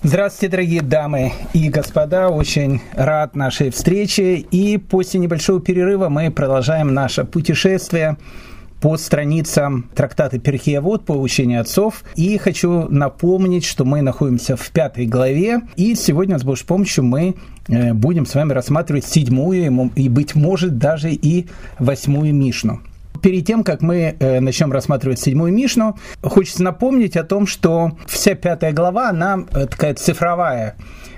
Здравствуйте, дорогие дамы и господа. Очень рад нашей встрече. И после небольшого перерыва мы продолжаем наше путешествие по страницам трактата Перхиявод по учению отцов. И хочу напомнить, что мы находимся в пятой главе, и сегодня с Божьей помощью мы э, будем с вами рассматривать седьмую и, быть может, даже и восьмую Мишну. Перед тем, как мы э, начнем рассматривать седьмую Мишну, хочется напомнить о том, что вся пятая глава, она э, такая цифровая,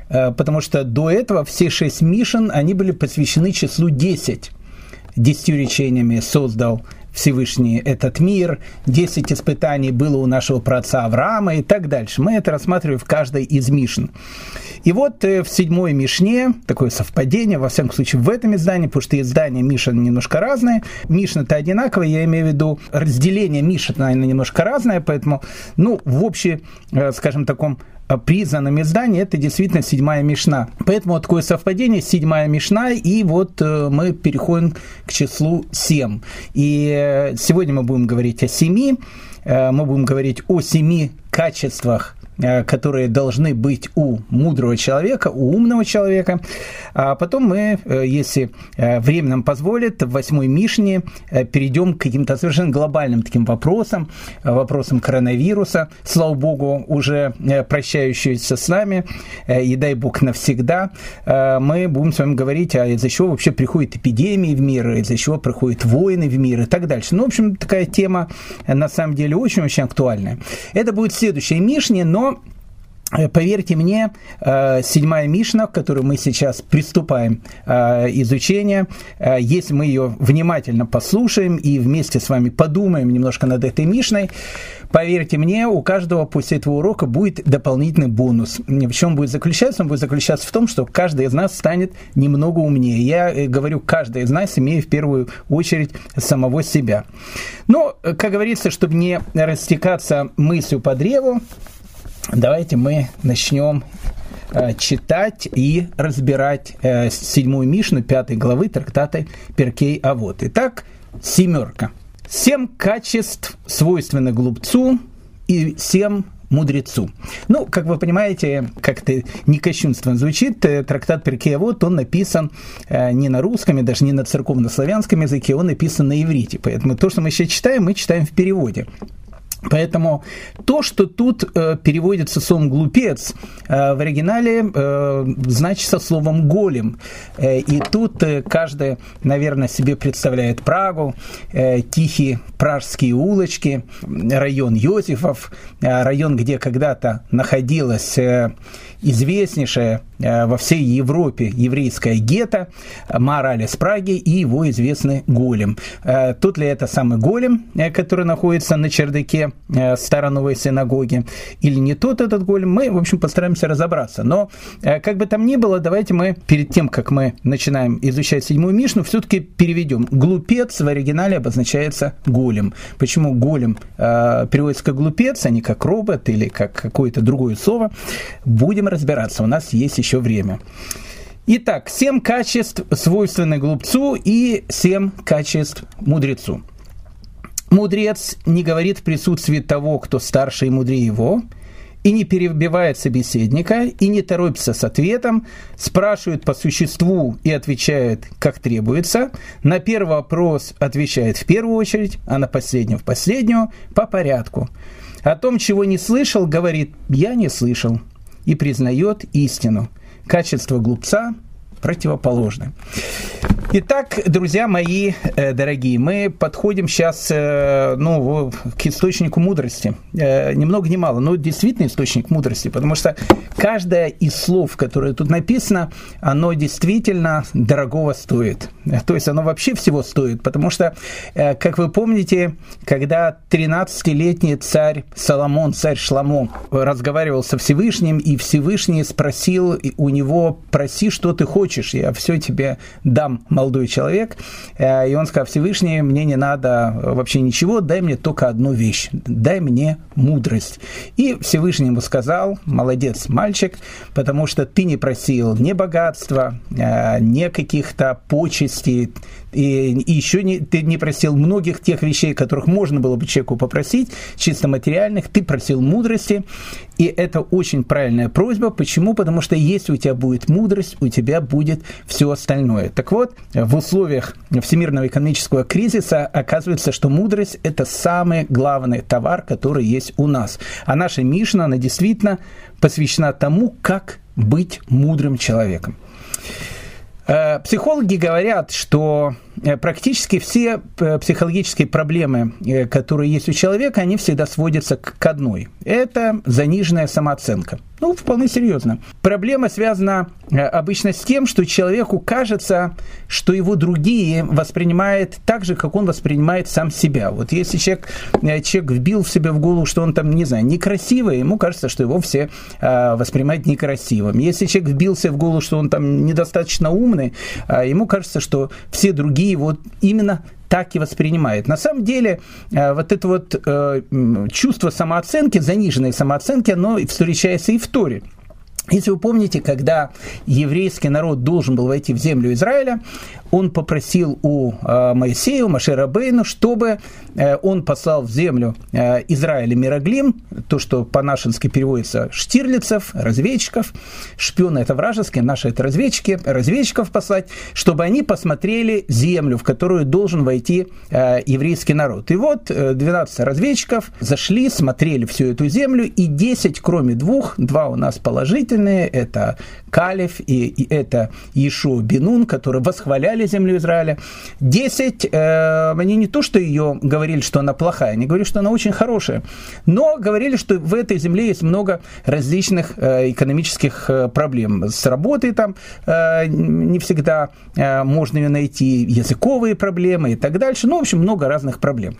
э, потому что до этого все шесть Мишен, они были посвящены числу 10. Десятью речениями создал Всевышний этот мир, 10 испытаний было у нашего праотца Авраама и так дальше. Мы это рассматриваем в каждой из Мишн. И вот э, в седьмой Мишне, такое совпадение, во всяком случае в этом издании, потому что издания Мишен немножко разные. Мишна-то одинаковая, я имею в виду разделение Мишен, наверное, немножко разное, поэтому, ну, в общем, э, скажем, таком признанном издании это действительно седьмая Мишна. Поэтому вот такое совпадение, седьмая Мишна, и вот мы переходим к числу семь. И сегодня мы будем говорить о семи, мы будем говорить о семи качествах Э, которые должны быть у мудрого человека, у умного человека. А потом мы, э, если э, время нам позволит, в восьмой Мишне перейдем к каким-то совершенно глобальным таким вопросам, вопросам коронавируса, слава богу, уже прощающиеся с нами, и дай бог навсегда. Мы будем с вами говорить, а из-за чего вообще приходят эпидемии в мир, из-за чего приходят войны в мир и так дальше. Ну, в общем, такая тема на самом деле очень-очень актуальная. Это будет следующая Мишне, но Э, поверьте мне, э, седьмая Мишна, к которой мы сейчас приступаем э, изучение, если мы ее внимательно послушаем и вместе с вами подумаем немножко над этой Мишной, поверьте мне, у каждого после этого урока будет дополнительный бонус. В чем будет заключаться? Он будет заключаться в том, что каждый из нас станет немного умнее. Я говорю, каждый из нас, имея в первую очередь самого себя. Но, как говорится, чтобы не растекаться мыслью по древу, давайте мы начнем э, читать и разбирать э, седьмую Мишну пятой главы трактата Перкей Авод. Итак, семерка. Семь качеств свойственны глупцу и семь мудрецу. Ну, как вы понимаете, как-то не кощунственно звучит, э, трактат Перкея вот он написан не на русском, и даже не на церковно-славянском языке, он написан на иврите. Поэтому то, что мы сейчас читаем, мы читаем в переводе. Поэтому то, что тут э, переводится словом «глупец», э, в оригинале э, значится словом «голем». Э, и тут э, каждый, наверное, себе представляет Прагу, э, тихие пражские улочки, район Йозефов, э, район, где когда-то находилась... Э, известнейшая э, во всей Европе еврейская гетто Мораль из Праги и его известный голем. Э, тут ли это самый голем, э, который находится на чердаке Староновой синагоги, или не тот этот голем, мы, в общем, постараемся разобраться. Но, как бы там ни было, давайте мы, перед тем, как мы начинаем изучать седьмую Мишну, все-таки переведем. Глупец в оригинале обозначается голем. Почему голем переводится как глупец, а не как робот или как какое-то другое слово? Будем разбираться, у нас есть еще время. Итак, семь качеств свойственны глупцу и семь качеств мудрецу. Мудрец не говорит в присутствии того, кто старше и мудрее его, и не перебивает собеседника, и не торопится с ответом, спрашивает по существу и отвечает, как требуется, на первый вопрос отвечает в первую очередь, а на последний в последнюю, по порядку. О том, чего не слышал, говорит «я не слышал» и признает истину. Качество глупца противоположны. Итак, друзья мои э, дорогие, мы подходим сейчас э, ну, к источнику мудрости. Э, ни много ни мало, но действительно источник мудрости, потому что каждое из слов, которое тут написано, оно действительно дорогого стоит. То есть оно вообще всего стоит, потому что, как вы помните, когда 13-летний царь Соломон, царь Шламо, разговаривал со Всевышним, и Всевышний спросил у него, проси, что ты хочешь, я все тебе дам молодой человек, и он сказал, Всевышний, мне не надо вообще ничего, дай мне только одну вещь, дай мне мудрость. И Всевышний ему сказал, молодец, мальчик, потому что ты не просил ни богатства, ни каких-то почестей, и, и еще не, ты не просил многих тех вещей, которых можно было бы человеку попросить, чисто материальных, ты просил мудрости, и это очень правильная просьба. Почему? Потому что если у тебя будет мудрость, у тебя будет все остальное. Так вот, в условиях всемирного экономического кризиса оказывается, что мудрость – это самый главный товар, который есть у нас. А наша Мишна, она действительно посвящена тому, как быть мудрым человеком. Э, психологи говорят, что практически все э, психологические проблемы, которые есть у человека, они всегда сводятся к одной. Это заниженная самооценка – ну, вполне серьезно. Проблема связана э, обычно с тем, что человеку кажется, что его другие воспринимают так же, как он воспринимает сам себя. Вот если человек, э, человек вбил в себя в голову, что он там, не знаю, некрасивый, ему кажется, что его все э, воспринимают некрасивым. Если человек вбился в голову, что он там недостаточно умный, ему кажется, что все другие вот именно так и воспринимает. На самом деле, э, вот это вот э, чувство самооценки, заниженной самооценки, оно встречается и в Торе. Если вы помните, когда еврейский народ должен был войти в землю Израиля, он попросил у э, Моисея, у Машера Бейну, чтобы э, он послал в землю э, Израиля Мироглим, то, что по-нашенски переводится штирлицев, разведчиков, шпионы это вражеские, наши это разведчики, разведчиков послать, чтобы они посмотрели землю, в которую должен войти еврейский народ. И вот 12 разведчиков зашли, смотрели всю эту землю, и 10, кроме двух, два у нас положительные, это Калев и, и это Ишу Бинун, которые восхваляли землю Израиля. Десять, э, они не то, что ее говорили, что она плохая, они говорили, что она очень хорошая, но говорили, что в этой земле есть много различных э, экономических э, проблем. С работой там э, не всегда э, можно ее найти, языковые проблемы и так дальше. Ну, в общем, много разных проблем.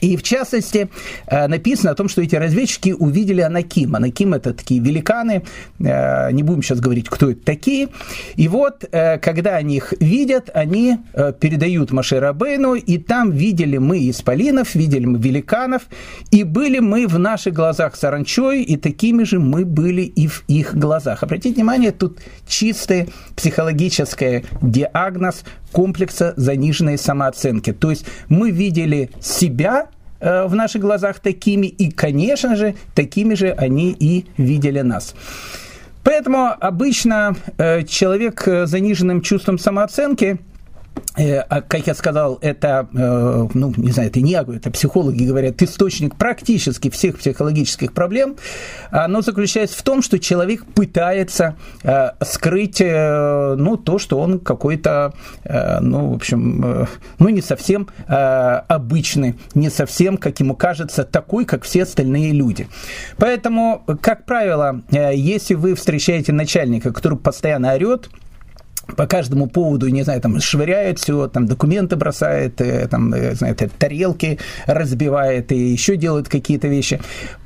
И в частности э, написано о том, что эти разведчики увидели Анаким. Анаким это такие великаны, э, не будем сейчас говорить, кто это такие. И вот, э, когда они их видят, они передают Маше Рабейну, и там видели мы исполинов, видели мы великанов, и были мы в наших глазах саранчой, и такими же мы были и в их глазах. Обратите внимание, тут чистый психологический диагноз комплекса заниженной самооценки. То есть мы видели себя Э, в наших глазах такими, и, конечно же, такими же они и видели нас. Поэтому обычно э, человек с заниженным чувством самооценки – Э, как я сказал, это, э, ну, не знаю, это не я говорю, это психологи говорят, источник практически всех психологических проблем, оно заключается в том, что человек пытается э, скрыть, ну, то, что он какой-то, ну, в общем, ну, не совсем обычный, не совсем, как ему кажется, такой, как все остальные люди. Поэтому, как правило, если вы встречаете начальника, который постоянно орет, по каждому поводу, не знаю, там швыряет все, там документы бросает, э, там, э, знаете, тарелки разбивает и еще делает какие-то вещи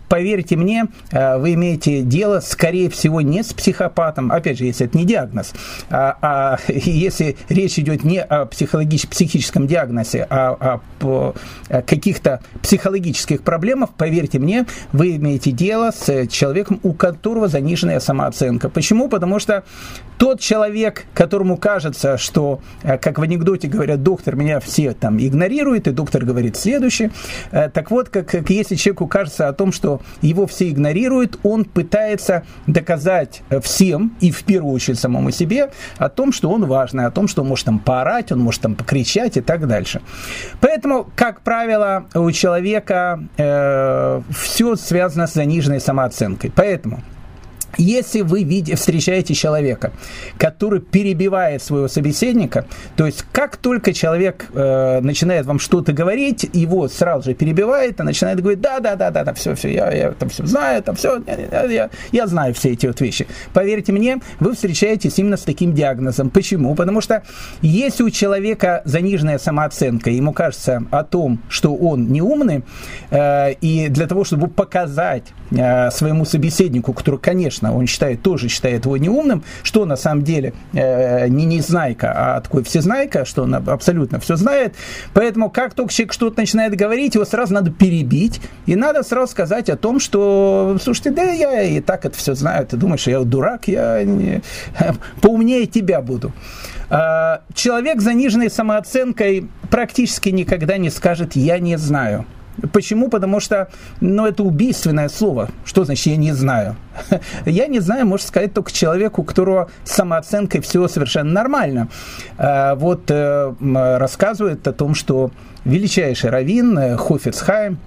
поверьте мне, э, вы имеете дело, скорее всего, не с психопатом, опять же, если это не диагноз, а, а если речь идет не о психологическом, психическом диагнозе, а о каких-то психологических проблемах, поверьте мне, вы имеете дело с человеком, у которого заниженная самооценка. Почему? Потому что тот человек, которому кажется, что, э, как в анекдоте говорят, доктор меня все там игнорирует, и доктор говорит следующее, э, так вот, как, как если человеку кажется о том, что его все игнорируют, он пытается доказать всем, и в первую очередь самому себе, о том, что он важный, о том, что он может там поорать, он может там покричать и так дальше. Поэтому, как правило, у человека э, все связано с заниженной самооценкой. Поэтому если вы видите, встречаете человека, который перебивает своего собеседника, то есть как только человек э, начинает вам что-то говорить, его сразу же перебивает, и начинает говорить, да, да, да, да, да, все, все, я, я там все знаю, там все, я, я, я знаю все эти вот вещи. Поверьте мне, вы встречаетесь именно с таким диагнозом. Почему? Потому что если у человека заниженная самооценка, ему кажется о том, что он не умный, э, и для того, чтобы показать э, своему собеседнику, который, конечно, конечно, он считает, тоже считает его неумным, что на самом деле э, не незнайка, а такой всезнайка, что он абсолютно все знает. Поэтому как только человек что-то начинает говорить, его сразу надо перебить, и надо сразу сказать о том, что, слушайте, да я и так это все знаю, ты думаешь, я дурак, я не... поумнее тебя буду. А, человек с заниженной самооценкой практически никогда не скажет «я не знаю». Почему? Потому что, ну, это убийственное слово. Что значит «я не знаю»? Я не знаю, может сказать только человеку, у которого с самооценкой все совершенно нормально. А, вот э, рассказывает о том, что величайший раввин э, Хофицхайм,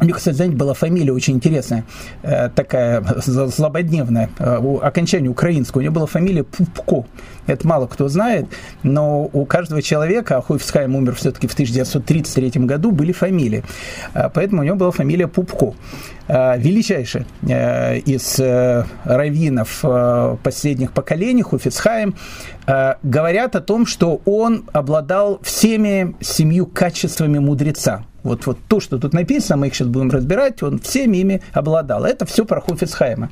у них, кстати, знаете, была фамилия очень интересная, э, такая злободневная, окончание украинского. У него была фамилия Пупко. Это мало кто знает, но у каждого человека, а Хойфсхайм умер все-таки в 1933 году, были фамилии. А, поэтому у него была фамилия Пупко. Величайший э, из э, раввинов э, последних поколений, Хуфицхайм, говорят о том, что он обладал всеми семью качествами мудреца. Вот, вот то, что тут написано, мы их сейчас будем разбирать, он всеми ими обладал. Это все про Хофицхайма.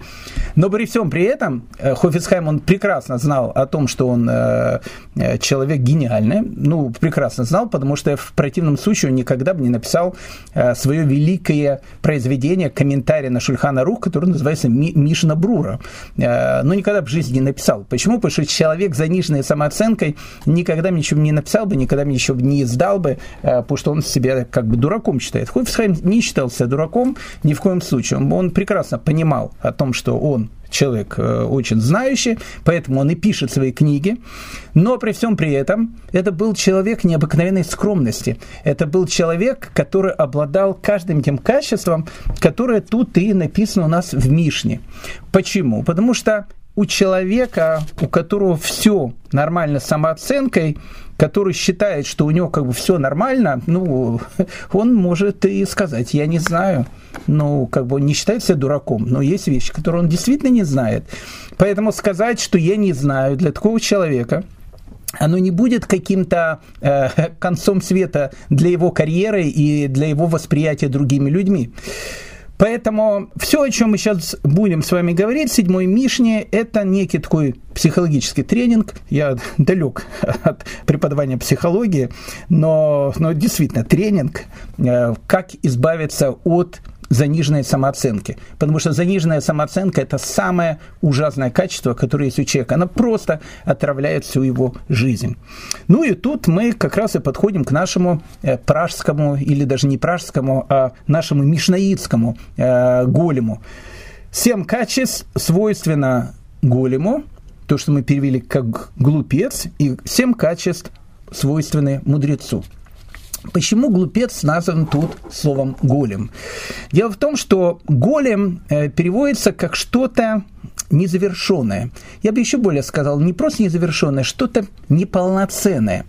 Но при всем при этом Хофицхайм, он прекрасно знал о том, что он э, э, человек гениальный, ну, прекрасно знал, потому что в противном случае он никогда бы не написал э, свое великое произведение, комментарий на Шульхана Рух, который называется Мишна Брура. Но никогда бы в жизни не написал. Почему? Потому что человек с заниженной самооценкой никогда ничего не написал бы, никогда ничего не издал бы, потому что он себя как бы дураком считает. Хойфсхайм не считал себя дураком ни в коем случае. Он, он прекрасно понимал о том, что он человек э, очень знающий, поэтому он и пишет свои книги. Но при всем при этом это был человек необыкновенной скромности. Это был человек, который обладал каждым тем качеством, которое тут и написано у нас в Мишне. Почему? Потому что у человека, у которого все нормально с самооценкой, который считает, что у него как бы все нормально, ну, он может и сказать, я не знаю. Ну, как бы он не считает себя дураком, но есть вещи, которые он действительно не знает. Поэтому сказать, что я не знаю, для такого человека – оно не будет каким-то э, концом света для его карьеры и для его восприятия другими людьми. Поэтому все, о чем мы сейчас будем с вами говорить, седьмой Мишне, это некий такой психологический тренинг. Я далек от преподавания психологии, но, но действительно тренинг, э, как избавиться от заниженной самооценки. Потому что заниженная самооценка – это самое ужасное качество, которое есть у человека. Она просто отравляет всю его жизнь. Ну и тут мы как раз и подходим к нашему э, пражскому, или даже не пражскому, а нашему мишнаитскому э, голему. Семь качеств свойственно голему, то, что мы перевели как глупец, и семь качеств свойственны мудрецу. Почему глупец назван тут словом голем? Дело в том, что голем э, переводится как что-то незавершенное. Я бы еще более сказал, не просто незавершенное, что-то неполноценное.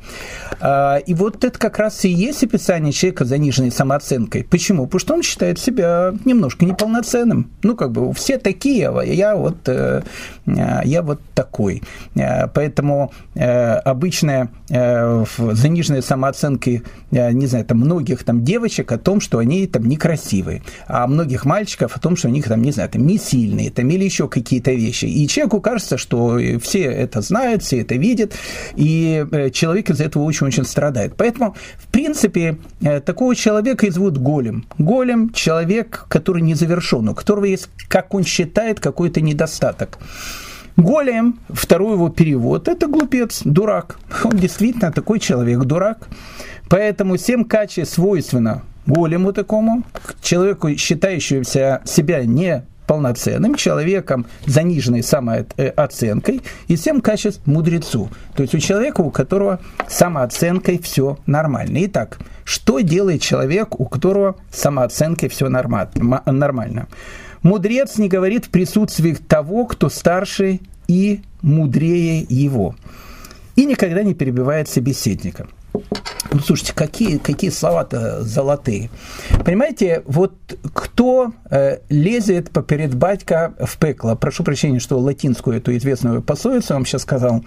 А, и вот это как раз и есть описание человека с заниженной самооценкой. Почему? Потому что он считает себя немножко неполноценным. Ну, как бы все такие, а я вот, э, я вот такой. А, поэтому э, обычная э, заниженная самооценка, не знаю, там многих там девочек о том, что они там некрасивые, а многих мальчиков о том, что у них там, не знаю, там не сильные, там или еще какие-то вещи. И человеку кажется, что все это знают, все это видят, и э, человек из этого очень-очень страдает. Поэтому, в принципе, э, такого человека и зовут голем. Голем – человек, который незавершен, у которого есть, как он считает, какой-то недостаток. Голем, второй его перевод, это глупец, дурак. Он действительно такой человек, дурак. Поэтому семь качеств свойственно голему такому, человеку, считающемуся себя не полноценным человеком, заниженной самооценкой, и семь качеств мудрецу. То есть у человека, у которого самооценкой все нормально. Итак, что делает человек, у которого самооценкой все нормально? Мудрец не говорит в присутствии того, кто старше и мудрее его. И никогда не перебивает собеседника. Ну, слушайте, какие, какие слова-то золотые. Понимаете, вот кто э, лезет поперед батька в пекло, прошу прощения, что латинскую эту известную пословицу вам сейчас сказал,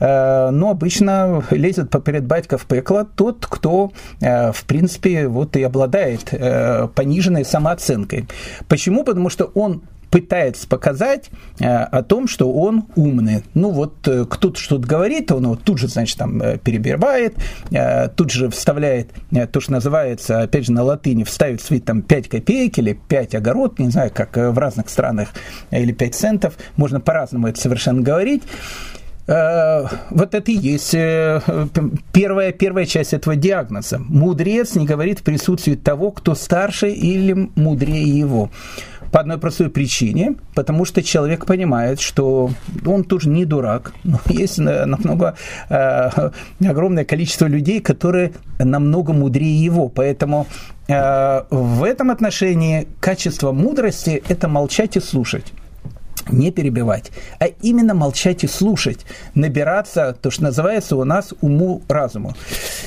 э, но обычно лезет поперед батька в пекло тот, кто, э, в принципе, вот и обладает э, пониженной самооценкой. Почему? Потому что он пытается показать э, о том, что он умный. Ну вот э, кто-то что-то говорит, он вот тут же, значит, там э, перебивает, тут же вставляет то, что называется, опять же, на латыни, вставит свои там 5 копеек или 5 огород, не знаю, как в разных странах, или 5 центов, можно по-разному это совершенно говорить. Вот это и есть первая, первая часть этого диагноза. Мудрец не говорит в присутствии того, кто старше или мудрее его. По одной простой причине, потому что человек понимает, что он тоже не дурак, но есть намного э, огромное количество людей, которые намного мудрее его. Поэтому э, в этом отношении качество мудрости – это молчать и слушать не перебивать, а именно молчать и слушать, набираться, то, что называется у нас уму-разуму.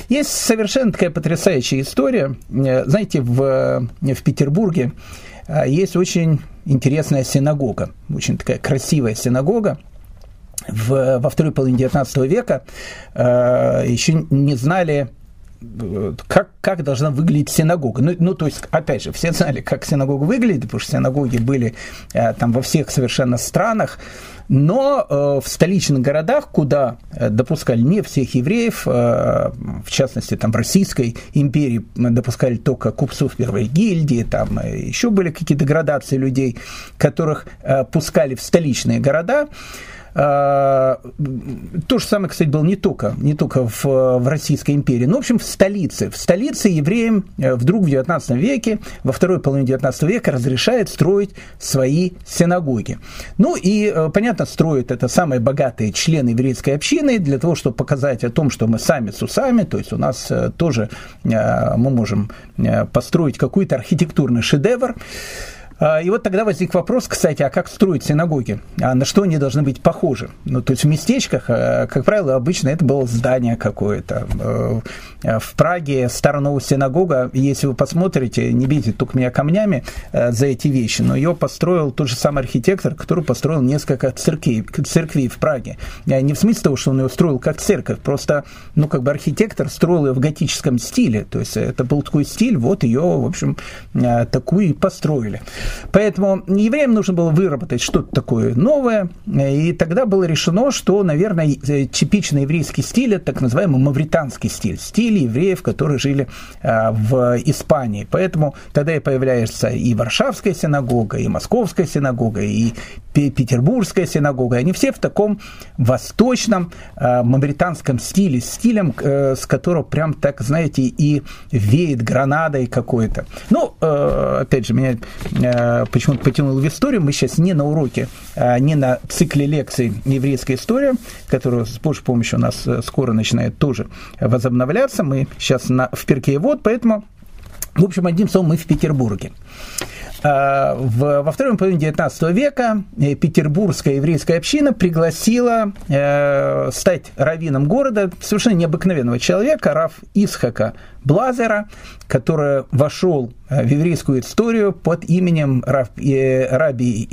Есть совершенно такая потрясающая история. Э, знаете, в, в Петербурге есть очень интересная синагога, очень такая красивая синагога. В, во второй половине XIX века э, еще не знали как, как должна выглядеть синагога. Ну, ну, то есть, опять же, все знали, как синагога выглядит, потому что синагоги были э, там во всех совершенно странах. Но э, в столичных городах, куда э, допускали не всех евреев, э, в частности, там в Российской империи допускали только купцов первой гильдии, там э, еще были какие-то градации людей, которых э, пускали в столичные города, то же самое, кстати, было не только, не только в, в Российской империи, но, в общем, в столице. В столице евреям э, вдруг в XIX веке, во второй половине XIX века разрешает строить свои синагоги. Ну и, э, понятно, строят это самые богатые члены еврейской общины для того, чтобы показать о том, что мы сами с усами, то есть у нас э, тоже мы можем построить какой-то архитектурный шедевр. А, и вот тогда возник вопрос, кстати, а как строить синагоги? А на что они должны быть похожи? Ну, то есть в местечках, а, как правило, обычно это было здание какое-то. Э, в Праге Старого синагога, если вы посмотрите, не бейте только меня камнями за эти вещи, но ее построил тот же самый архитектор, который построил несколько церквей, церквей в Праге. Не в смысле того, что он ее строил как церковь, просто, ну, как бы архитектор строил ее в готическом стиле, то есть это был такой стиль, вот ее, в общем, такую и построили. Поэтому евреям нужно было выработать что-то такое новое, и тогда было решено, что, наверное, типичный еврейский стиль – это так называемый мавританский стиль, стиль евреев, которые жили а, в Испании. Поэтому тогда и появляется и Варшавская синагога, и Московская синагога, и Петербургская синагога, они все в таком восточном э, мавританском стиле, стилем, э, с которого прям так, знаете, и веет гранадой какой-то. Ну, э, опять же, меня э, почему-то потянуло в историю, мы сейчас не на уроке, э, не на цикле лекций «Еврейская история», которая с Божьей помощью у нас э, скоро начинает тоже возобновляться, мы сейчас на, в Перке вот, поэтому, в общем, одним словом, мы в Петербурге. А, во втором половине XIX века э, петербургская еврейская община пригласила э, стать раввином города совершенно необыкновенного человека, Раф Исхака Блазера, который вошел э, в еврейскую историю под именем Рав, э, Раби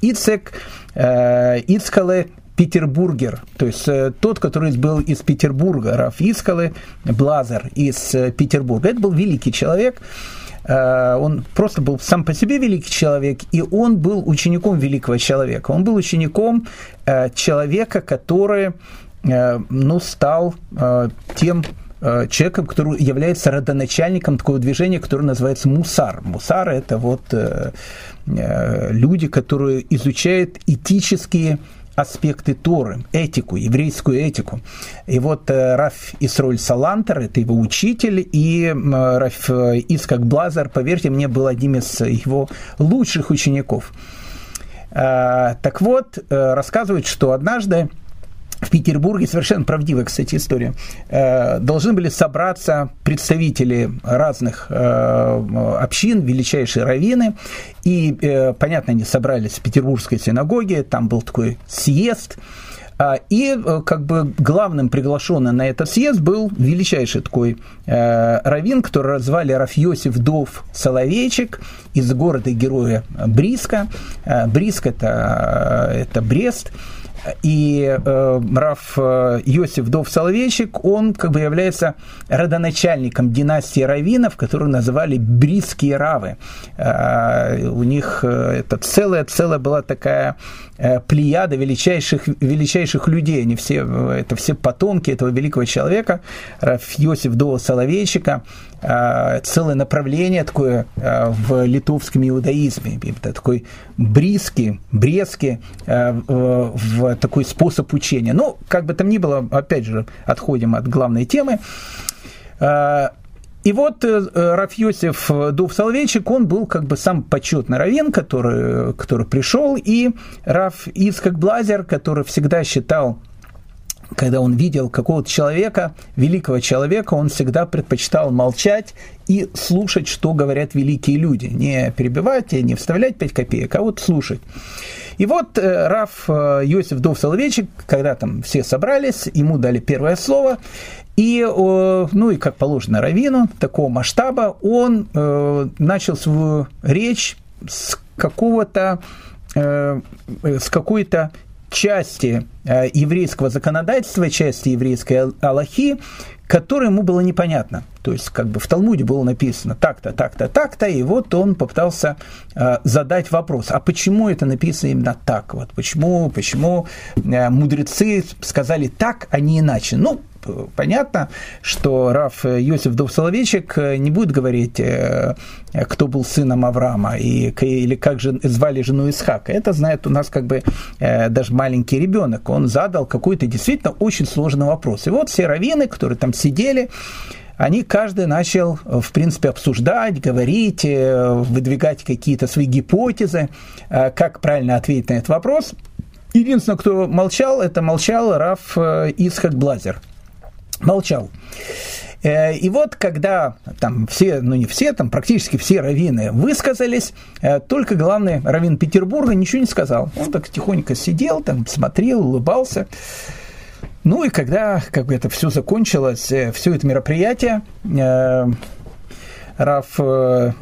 Ицек Ицхале Петербургер, то есть э, тот, который был из Петербурга, Раф Искалы, Блазер из э, Петербурга. Это был великий человек, Э, он просто был сам по себе великий человек, и он был учеником великого человека. Он был учеником человека, который ну, стал тем человеком, который является родоначальником такого движения, которое называется мусар. Мусар – это вот люди, которые изучают этические аспекты Торы, этику, еврейскую этику. И вот э, Раф Исроль Салантер, это его учитель, и Раф э, Искак Блазар, поверьте мне, был одним из его лучших учеников. Э, так вот, рассказывают, что однажды в Петербурге, совершенно правдивая, кстати, история, э, должны были собраться представители разных э, общин, величайшие раввины, и, э, понятно, они собрались в Петербургской синагоге, там был такой съезд, а, и как бы главным приглашенным на этот съезд был величайший такой э, раввин, который звали Рафьосиф Дов Соловейчик из города-героя Бриска. Бриск это, это Брест. И э, Раф э, Йосиф Дов Соловейчик, он как бы является родоначальником династии раввинов, которую называли Бритские равы. Э, у них э, это целая-целая была такая э, плеяда величайших, величайших людей. Они все, это все потомки этого великого человека, Раф Йосиф Дова Соловейчика. Э, целое направление такое э, в литовском иудаизме. Это такой бриски, брески э, в такой способ учения. Ну, как бы там ни было, опять же, отходим от главной темы. И вот Рафьосиф Дув Соловейчик, он был как бы сам почетный равен, который, который пришел, и Раф Ицхак Блазер, который всегда считал когда он видел какого-то человека, великого человека, он всегда предпочитал молчать и слушать, что говорят великие люди. Не перебивать, не вставлять 5 копеек, а вот слушать. И вот э, Раф э, Йосиф Дов Соловейчик, когда там все собрались, ему дали первое слово, и, ну и как положено Равину, такого масштаба, он э, начал свою речь с какого-то с какой-то части э, еврейского законодательства, части еврейской Аллахи, которая ему было непонятно. То есть, как бы в Талмуде было написано так-то, так-то, так-то, и вот он попытался э, задать вопрос, а почему это написано именно так? Вот почему, почему э, мудрецы сказали так, а не иначе? Ну, понятно, что Раф Йосиф Дов Соловейчик не будет говорить, э, кто был сыном Авраама и, или как же звали жену Исхака. Это знает у нас как бы э, даже маленький ребенок. Он задал какой-то действительно очень сложный вопрос. И вот все раввины, которые там сидели, они каждый начал, в принципе, обсуждать, говорить, э, выдвигать какие-то свои гипотезы, как правильно ответить на этот вопрос. Единственное, кто молчал, это молчал Раф Исхак Блазер – молчал. Э, и вот когда там все, ну не все, там практически все раввины высказались, э, только главный раввин Петербурга ничего не сказал. Он так тихонько сидел, там смотрел, улыбался. Ну и когда как бы это все закончилось, э, все это мероприятие, Раф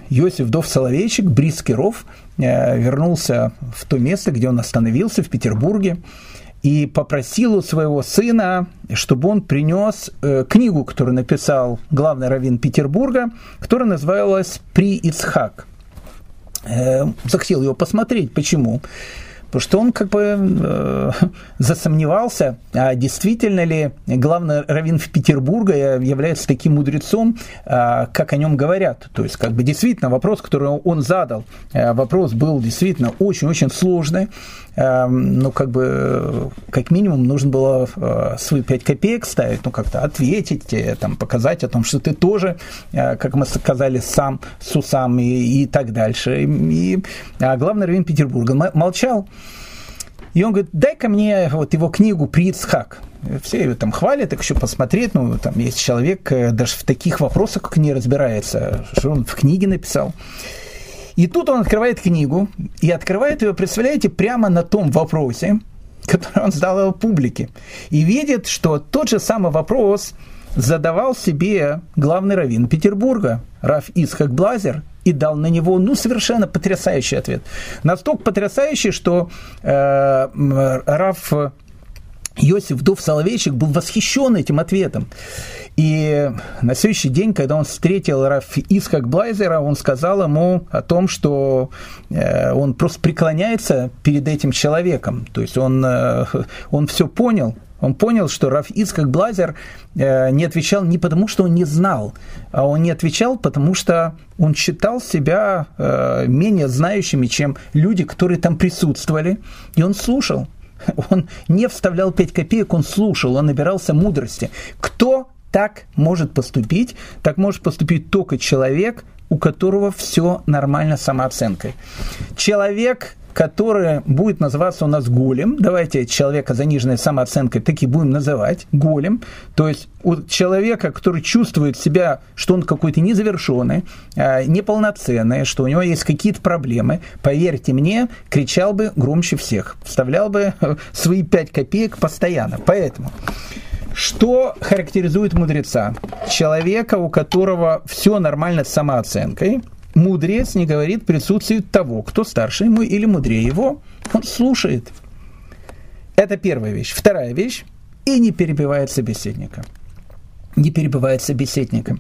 Йосиф Дов Соловейчик, Брискиров, вернулся в то место, где он остановился, в Петербурге и попросил у своего сына, чтобы он принес э, книгу, которую написал главный раввин Петербурга, которая называлась «При Ицхак». Э, захотел его посмотреть. Почему? Потому что он как бы э, засомневался, а действительно ли главный раввин в Петербурге является таким мудрецом, э, как о нем говорят. То есть, как бы действительно вопрос, который он задал, э, вопрос был действительно очень-очень сложный. Э, ну, как бы, как минимум, нужно было э, свои 5 копеек ставить, ну, как-то ответить, э, там, показать о том, что ты тоже, э, как мы сказали, сам с усами и, и так дальше. И, а главный раввин Петербурга молчал. И он говорит, дай-ка мне вот его книгу «Прицхак». Все его там хвалят, так еще посмотреть, ну, там есть человек э, даже в таких вопросах как не разбирается, что он в книге написал. И тут он открывает книгу, и открывает ее, представляете, прямо на том вопросе, который он задал публике. И видит, что тот же самый вопрос задавал себе главный раввин Петербурга, Раф Исхак Блазер, и дал на него ну, совершенно потрясающий ответ. Настолько потрясающий, что э, Раф Иосиф Дов Соловейчик был восхищен этим ответом. И на следующий день, когда он встретил Раф Исхак Блайзера, он сказал ему о том, что э, он просто преклоняется перед этим человеком. То есть он, э, он все понял, он понял, что Раф Ицкак Блазер э, не отвечал не потому, что он не знал, а он не отвечал, потому что он считал себя менее знающими, чем люди, которые там присутствовали, и он слушал. Он не вставлял 5 копеек, он слушал, он набирался мудрости. Кто так может поступить? Так может поступить только человек, у которого все нормально с самооценкой. Человек, который будет называться у нас голем. Давайте человека с заниженной самооценкой таки будем называть голем. То есть у человека, который чувствует себя, что он какой-то незавершенный, а, неполноценный, что у него есть какие-то проблемы, поверьте мне, кричал бы громче всех, вставлял бы свои пять копеек постоянно. Поэтому что характеризует мудреца? Человека, у которого все нормально с самооценкой – мудрец не говорит в того, кто старше ему или мудрее его. Он слушает. Это первая вещь. Вторая вещь. И не перебивает собеседника. Не перебивает собеседника.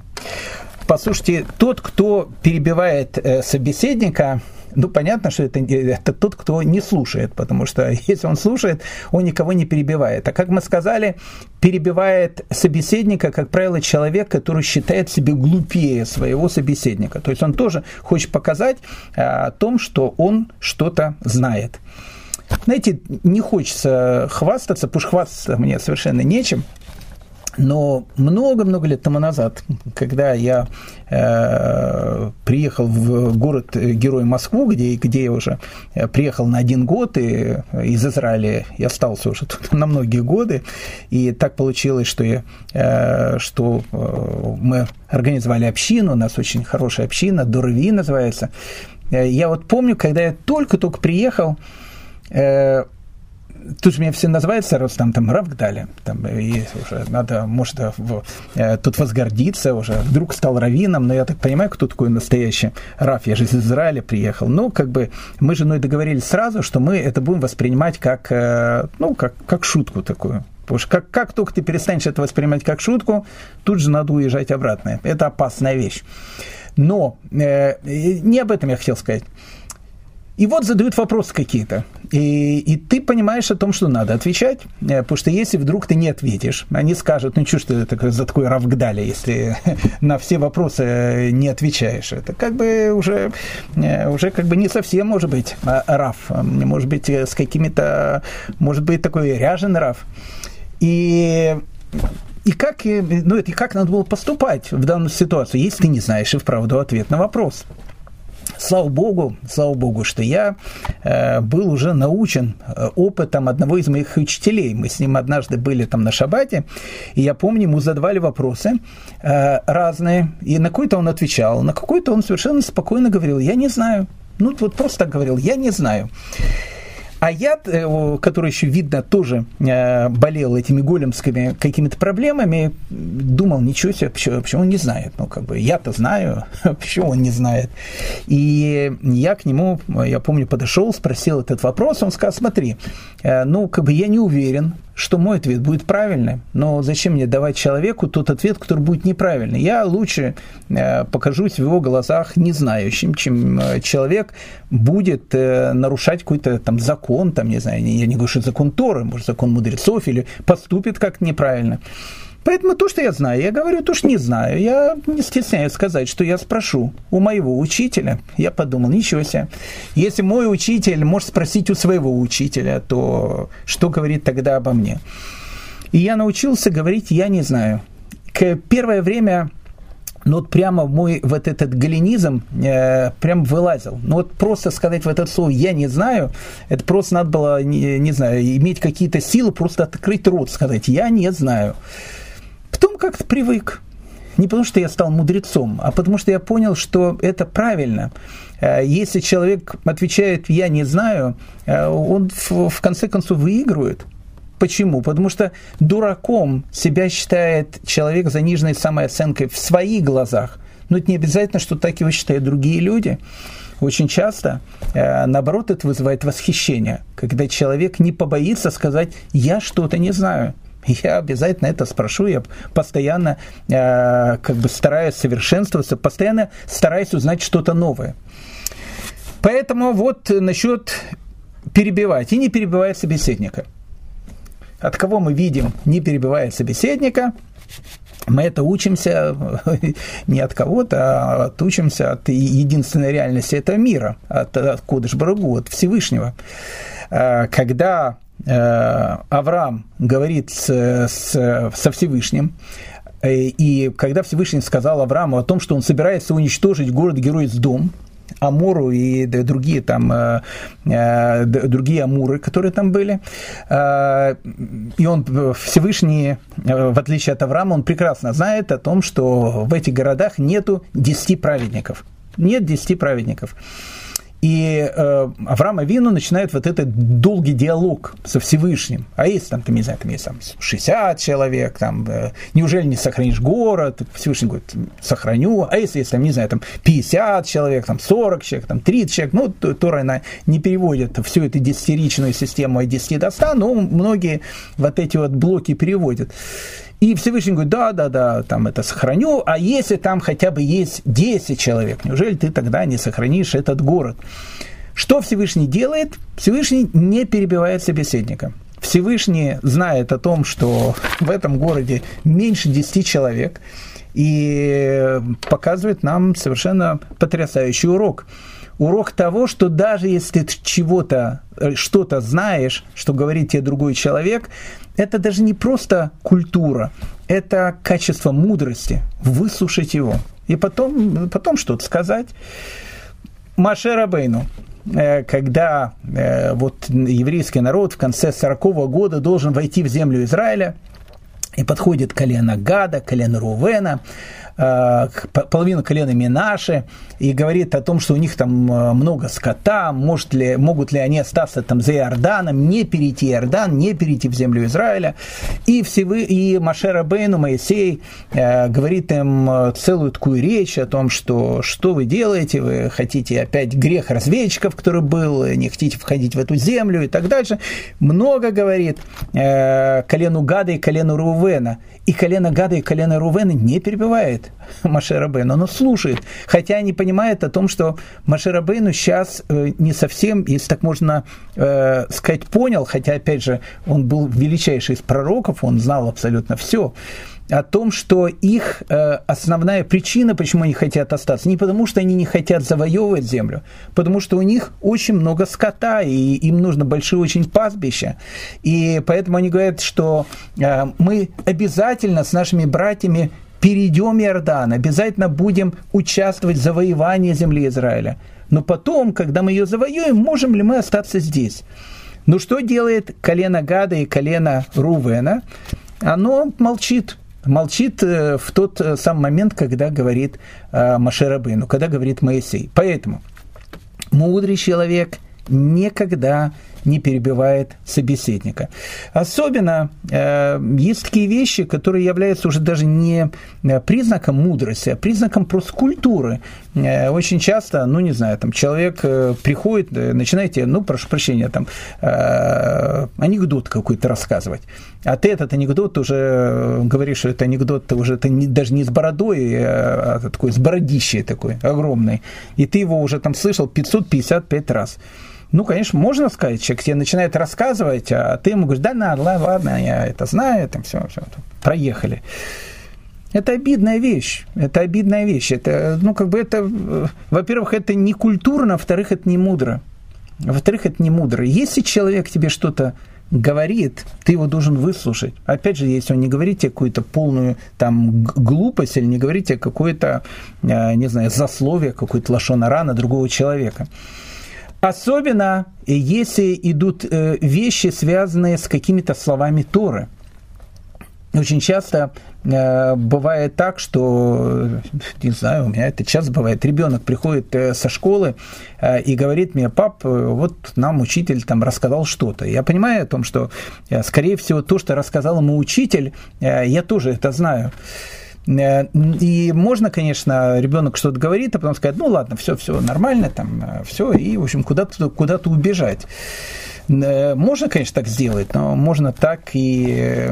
Послушайте, тот, кто перебивает э, собеседника, ну, понятно, что это, это тот, кто не слушает, потому что если он слушает, он никого не перебивает. А как мы сказали, перебивает собеседника, как правило, человек, который считает себя глупее своего собеседника. То есть он тоже хочет показать а, о том, что он что-то знает. Знаете, не хочется хвастаться, потому хвастаться мне совершенно нечем. Но много-много лет тому назад, когда я э, приехал в город-герой Москву, где, где я уже э, приехал на один год, и из Израиля я остался уже тут на многие годы, и так получилось, что, я, э, что э, мы организовали общину, у нас очень хорошая община, Дорови называется. Э, я вот помню, когда я только-только приехал, э, тут же меня все называется раз там, там Равгдали, там, и уже надо, может, в, э, тут возгордиться уже, вдруг стал раввином, но я так понимаю, кто такой настоящий Раф, я же из Израиля приехал, ну, как бы мы с женой договорились сразу, что мы это будем воспринимать как, э, ну, как, как шутку такую, Потому что как, как только ты перестанешь это воспринимать как шутку, тут же надо уезжать обратно. Это опасная вещь. Но э, не об этом я хотел сказать. И вот задают вопросы какие-то. И, и ты понимаешь о том, что надо отвечать, э, потому что если вдруг ты не ответишь, они скажут, ну ж ты такой, за такой равгдали, если на все вопросы не отвечаешь. Это как бы уже, э, уже как бы не совсем может быть а, рав, может быть с какими-то, может быть такой ряженый рав. И и как, ну, и как надо было поступать в данной ситуации, если ты не знаешь и вправду ответ на вопрос. Слава Богу, слава Богу, что я э, был уже научен э, опытом одного из моих учителей. Мы с ним однажды были там на шабате, и я помню, ему задавали вопросы э, разные, и на какой-то он отвечал, на какой-то он совершенно спокойно говорил, я не знаю. Ну, вот просто так говорил, я не знаю. А я, э, который еще, видно, тоже э, болел этими големскими какими-то проблемами, думал, ничего себе, почему, почему он не знает? Ну, как бы, я-то знаю, почему он не знает? И я к нему, я помню, подошел, спросил этот вопрос, он сказал, смотри, э, ну, как бы я не уверен, что мой ответ будет правильным, но зачем мне давать человеку тот ответ, который будет неправильный? Я лучше э, покажусь в его глазах незнающим, чем э, человек будет э, нарушать какой-то там закон, там, не знаю, я не говорю, что закон Торы, может, закон мудрецов, или поступит как-то неправильно. Поэтому то, что я знаю, я говорю то, что не знаю. Я не стесняюсь сказать, что я спрошу у моего учителя. Я подумал, ничего себе. Если мой учитель может спросить у своего учителя, то что говорит тогда обо мне? И я научился говорить «я не знаю». К первое время ну вот прямо мой вот этот галинизм э, прям вылазил. Ну вот просто сказать в этот слово «я не знаю», это просто надо было, не, не знаю, иметь какие-то силы, просто открыть рот, сказать «я не знаю». Потом как-то привык. Не потому, что я стал мудрецом, а потому, что я понял, что это правильно. Э, если человек отвечает «я не знаю», э, он в конце концов выигрывает. Почему? Потому что дураком себя считает человек заниженной самооценкой в своих глазах. Но это не обязательно, что так его считают другие люди. Очень часто, э, наоборот, это вызывает восхищение, когда человек не побоится сказать «я что-то не знаю». Я обязательно это спрошу, я постоянно э, как бы стараюсь совершенствоваться, постоянно стараюсь узнать что-то новое. Поэтому вот насчет перебивать и не перебивать собеседника. От кого мы видим, не перебивая собеседника, мы это учимся не от кого-то, а от, учимся от единственной реальности этого мира, от, от Кодыш Барагу, от Всевышнего. Э, когда Авраам говорит с, с, со Всевышним, э, и когда Всевышний сказал Аврааму о том, что он собирается уничтожить город-герой Сдом, Амуру и другие там э, другие Амуры, которые там были. И он Всевышний, в отличие от Авраама, он прекрасно знает о том, что в этих городах нету десяти праведников. Нет десяти праведников. И э, Авраам Авину начинает вот этот долгий диалог со Всевышним. А если там, ты не знаю, там есть там 60 человек, там, э, неужели не сохранишь город? Всевышний говорит, сохраню. А если, если там, не знаю, там 50 человек, там 40 человек, там 30 человек, ну, Тора, она не переводит всю эту десятиричную систему от 10 до 100, но многие вот эти вот блоки переводят. И Всевышний говорит, да, да, да, там это сохраню, а если там хотя бы есть 10 человек, неужели ты тогда не сохранишь этот город? Что Всевышний делает? Всевышний не перебивает собеседника. Всевышний знает о том, что в этом городе меньше 10 человек, и показывает нам совершенно потрясающий урок. Урок того, что даже если ты чего-то, э, что-то знаешь, что говорит тебе другой человек, это даже не просто культура, это качество мудрости, выслушать его и потом, потом что-то сказать. Маше Рабейну, э, когда э, вот еврейский народ в конце 40 -го года должен войти в землю Израиля, и подходит колено Гада, колено Рувена, половину колена Минаши и говорит о том, что у них там э, много скота, может ли, могут ли они остаться там за Иорданом, не перейти Иордан, не перейти в землю Израиля. И, всевы, и Машера Бейну, Моисей, э, говорит им э, целую такую речь о том, что что вы делаете, вы хотите опять грех разведчиков, который был, не хотите входить в эту землю и так дальше. Много говорит э, колену Гада и колену Рувена. И колено Гада и колено Рувена не перебивает Машерабейну, оно слушает, хотя не понимает о том, что Машерабейну сейчас э, не совсем, если так можно э, сказать, понял, хотя, опять же, он был величайший из пророков, он знал абсолютно все, о том, что их э, основная причина, почему они хотят остаться, не потому, что они не хотят завоевывать землю, потому что у них очень много скота, и им нужно большие очень пастбища. И поэтому они говорят, что мы обязательно с нашими братьями перейдем Иордан, обязательно будем участвовать в завоевании земли Израиля. Но потом, когда мы ее завоюем, можем ли мы остаться здесь? Ну что делает колено Гада и колено Рувена? Оно молчит. Молчит э, в тот э, самый момент, когда говорит э, Машерабыну, когда говорит Моисей. Поэтому мудрый человек никогда не перебивает собеседника. Особенно э, есть такие вещи, которые являются уже даже не э, признаком мудрости, а признаком просто культуры. Э, очень часто, ну не знаю, там человек э, приходит, э, начинаете, ну прошу прощения, там э, анекдот какой-то рассказывать. А ты этот анекдот уже э, говоришь, что это анекдот уже это не, даже не с бородой, а, а такой с бородищей такой огромный. И ты его уже там слышал 555 раз. Ну, конечно, можно сказать, человек тебе начинает рассказывать, а ты ему говоришь, да, надо, ладно, я это знаю, там все, все, проехали. Это обидная вещь. Это обидная вещь. Это, ну, как бы это, во-первых, это не культурно, во-вторых, это не мудро. Во-вторых, это не мудро. Если человек тебе что-то говорит, ты его должен выслушать. Опять же, если он не говорит тебе какую-то полную там глупость или не говорит тебе какое-то, э, не знаю, засловие, какое-то лошонара на другого человека. Особенно если идут э, вещи, связанные с какими-то словами Торы. Очень часто э, бывает так, что, не знаю, у меня это часто бывает, ребенок приходит э, со школы э, и говорит мне, пап, э, вот нам учитель там рассказал что-то. Я понимаю о том, что, э, скорее всего, то, что рассказал ему учитель, э, я тоже это знаю. Э, и можно, конечно, ребенок что-то говорит, а потом сказать, ну ладно, все, все нормально, там, э, все, и, в общем, куда-то куда убежать. Э, можно, конечно, так сделать, но можно так и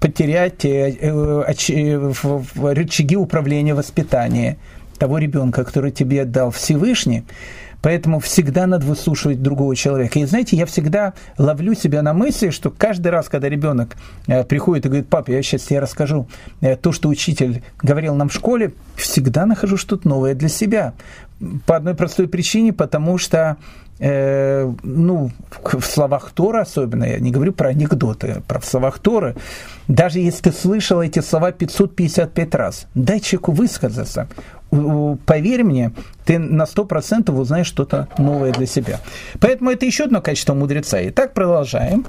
потерять рычаги управления воспитания того ребенка, который тебе дал Всевышний, Поэтому всегда надо выслушивать другого человека. И знаете, я всегда ловлю себя на мысли, что каждый раз, когда ребенок э, приходит и говорит, папа, я сейчас тебе расскажу э, то, что учитель говорил нам в школе, всегда нахожу что-то новое для себя. По одной простой причине, потому что э, ну, в словах Тора особенно, я не говорю про анекдоты, про в словах Торы, даже если ты слышал эти слова 555 раз, дай человеку высказаться поверь мне, ты на 100% узнаешь что-то новое для себя. Поэтому это еще одно качество мудреца. Итак, продолжаем.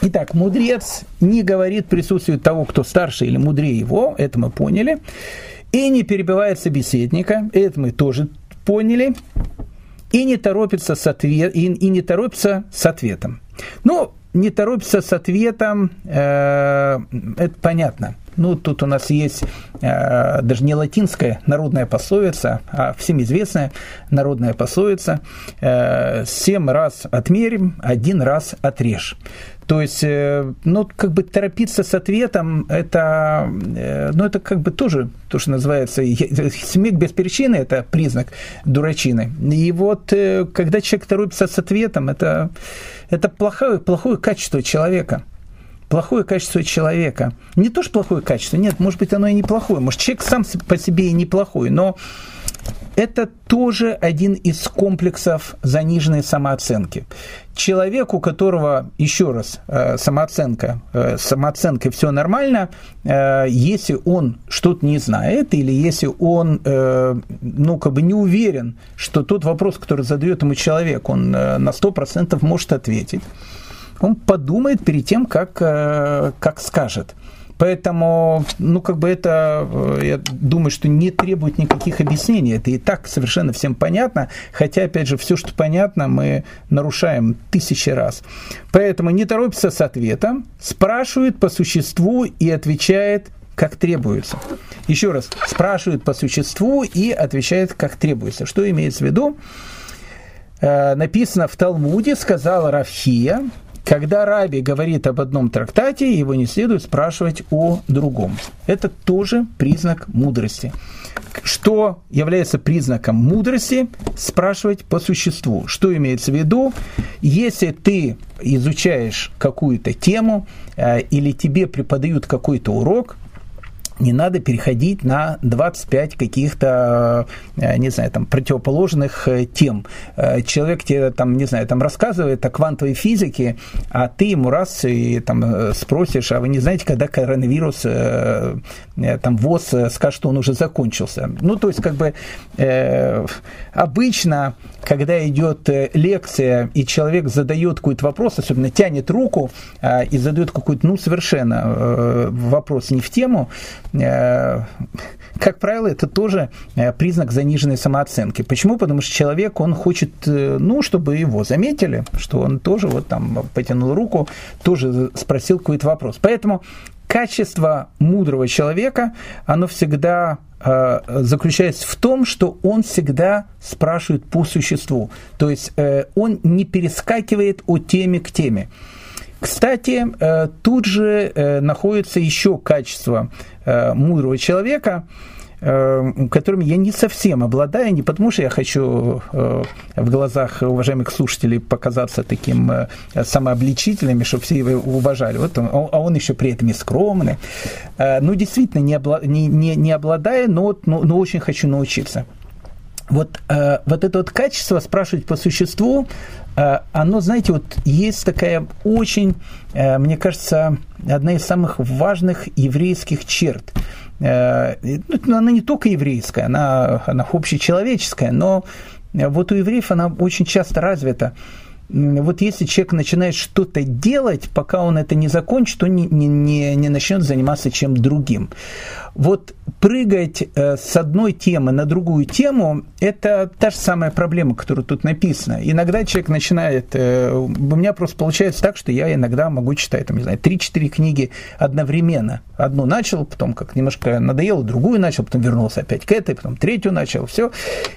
Итак, мудрец не говорит в присутствии того, кто старше или мудрее его, это мы поняли, и не перебивает собеседника, это мы тоже поняли. И не торопится с, ответ, и, и не торопится с ответом. Ну, не торопится с ответом, э, это понятно. Ну, тут у нас есть э, даже не латинская народная пословица, а всем известная народная пословица э, «семь раз отмерим, один раз отрежь». То есть, э, ну, как бы торопиться с ответом, это, э, ну, это как бы тоже то, что называется, смех без причины, это признак дурачины. И вот, э, когда человек торопится с ответом, это, это плохое, плохое качество человека – плохое качество человека. Не то, что плохое качество, нет, может быть, оно и неплохое. Может, человек сам по себе и неплохой, но это тоже один из комплексов заниженной самооценки. Человек, у которого, еще раз, э, самооценка, э, самооценкой все нормально, э, если он что-то не знает, или если он, ну, как бы не уверен, что тот вопрос, который задает ему человек, он на 100% может ответить, он подумает перед тем, как, э, как скажет. Поэтому, ну, как бы это, э, я думаю, что не требует никаких объяснений. Это и так совершенно всем понятно. Хотя, опять же, все, что понятно, мы нарушаем тысячи раз. Поэтому не торопится с ответом, спрашивает по существу и отвечает как требуется. Еще раз, спрашивает по существу и отвечает как требуется. Что имеется в виду? Э, написано в Талмуде, сказал Рафхия, когда Раби говорит об одном трактате, его не следует спрашивать о другом. Это тоже признак мудрости. Что является признаком мудрости? Спрашивать по существу. Что имеется в виду? Если ты изучаешь какую-то тему э, или тебе преподают какой-то урок, не надо переходить на 25 каких-то, э, не знаю, там, противоположных э, тем. Э, человек тебе, там, не знаю, там рассказывает о квантовой физике, а ты ему раз и там спросишь, а вы не знаете, когда коронавирус, там, ВОЗ скажет, что он уже закончился. Ну, то есть, как бы, обычно, когда идет лекция, и человек задает какой-то вопрос, особенно тянет руку и задает какой-то, ну, совершенно вопрос не в тему, как правило, это тоже э, признак заниженной самооценки. Почему? Потому что человек, он хочет, э, ну, чтобы его заметили, что он тоже вот там потянул руку, тоже спросил какой-то вопрос. Поэтому качество мудрого человека, оно всегда заключается в том, что он всегда спрашивает по существу. То есть он не перескакивает от темы к теме. Кстати, э, тут же э, находится еще качество э, мудрого человека, которым я не совсем обладаю, не потому что я хочу в глазах уважаемых слушателей показаться таким самообличительным, чтобы все его уважали, вот он, а он еще при этом и скромный. Ну, действительно, не, обла, не, не, не обладаю, но, но, но очень хочу научиться. Вот, вот это вот качество спрашивать по существу, оно, знаете, вот есть такая очень, э, мне кажется, одна из самых важных еврейских черт. Э, ну, она не только еврейская, она, она общечеловеческая, но вот у евреев она очень часто развита вот если человек начинает что-то делать, пока он это не закончит, то не, не, не начнет заниматься чем другим. Вот прыгать э, с одной темы на другую тему – это та же самая проблема, которая тут написана. Иногда человек начинает… Э, у меня просто получается так, что я иногда могу читать, там, не знаю, 3-4 книги одновременно. Одну начал, потом как немножко надоело, другую начал, потом вернулся опять к этой, потом третью начал. Все.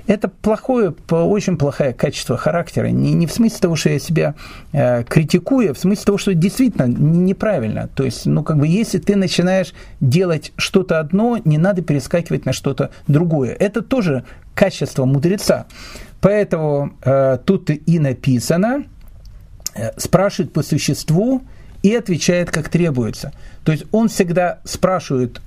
Это плохое, очень плохое качество характера. Не, не в смысле того, что я себя э, критикую, в смысле того, что действительно неправильно. То есть, ну, как бы, если ты начинаешь делать что-то одно, не надо перескакивать на что-то другое. Это тоже качество мудреца. Поэтому э, тут и написано, э, спрашивает по существу и отвечает как требуется. То есть он всегда спрашивает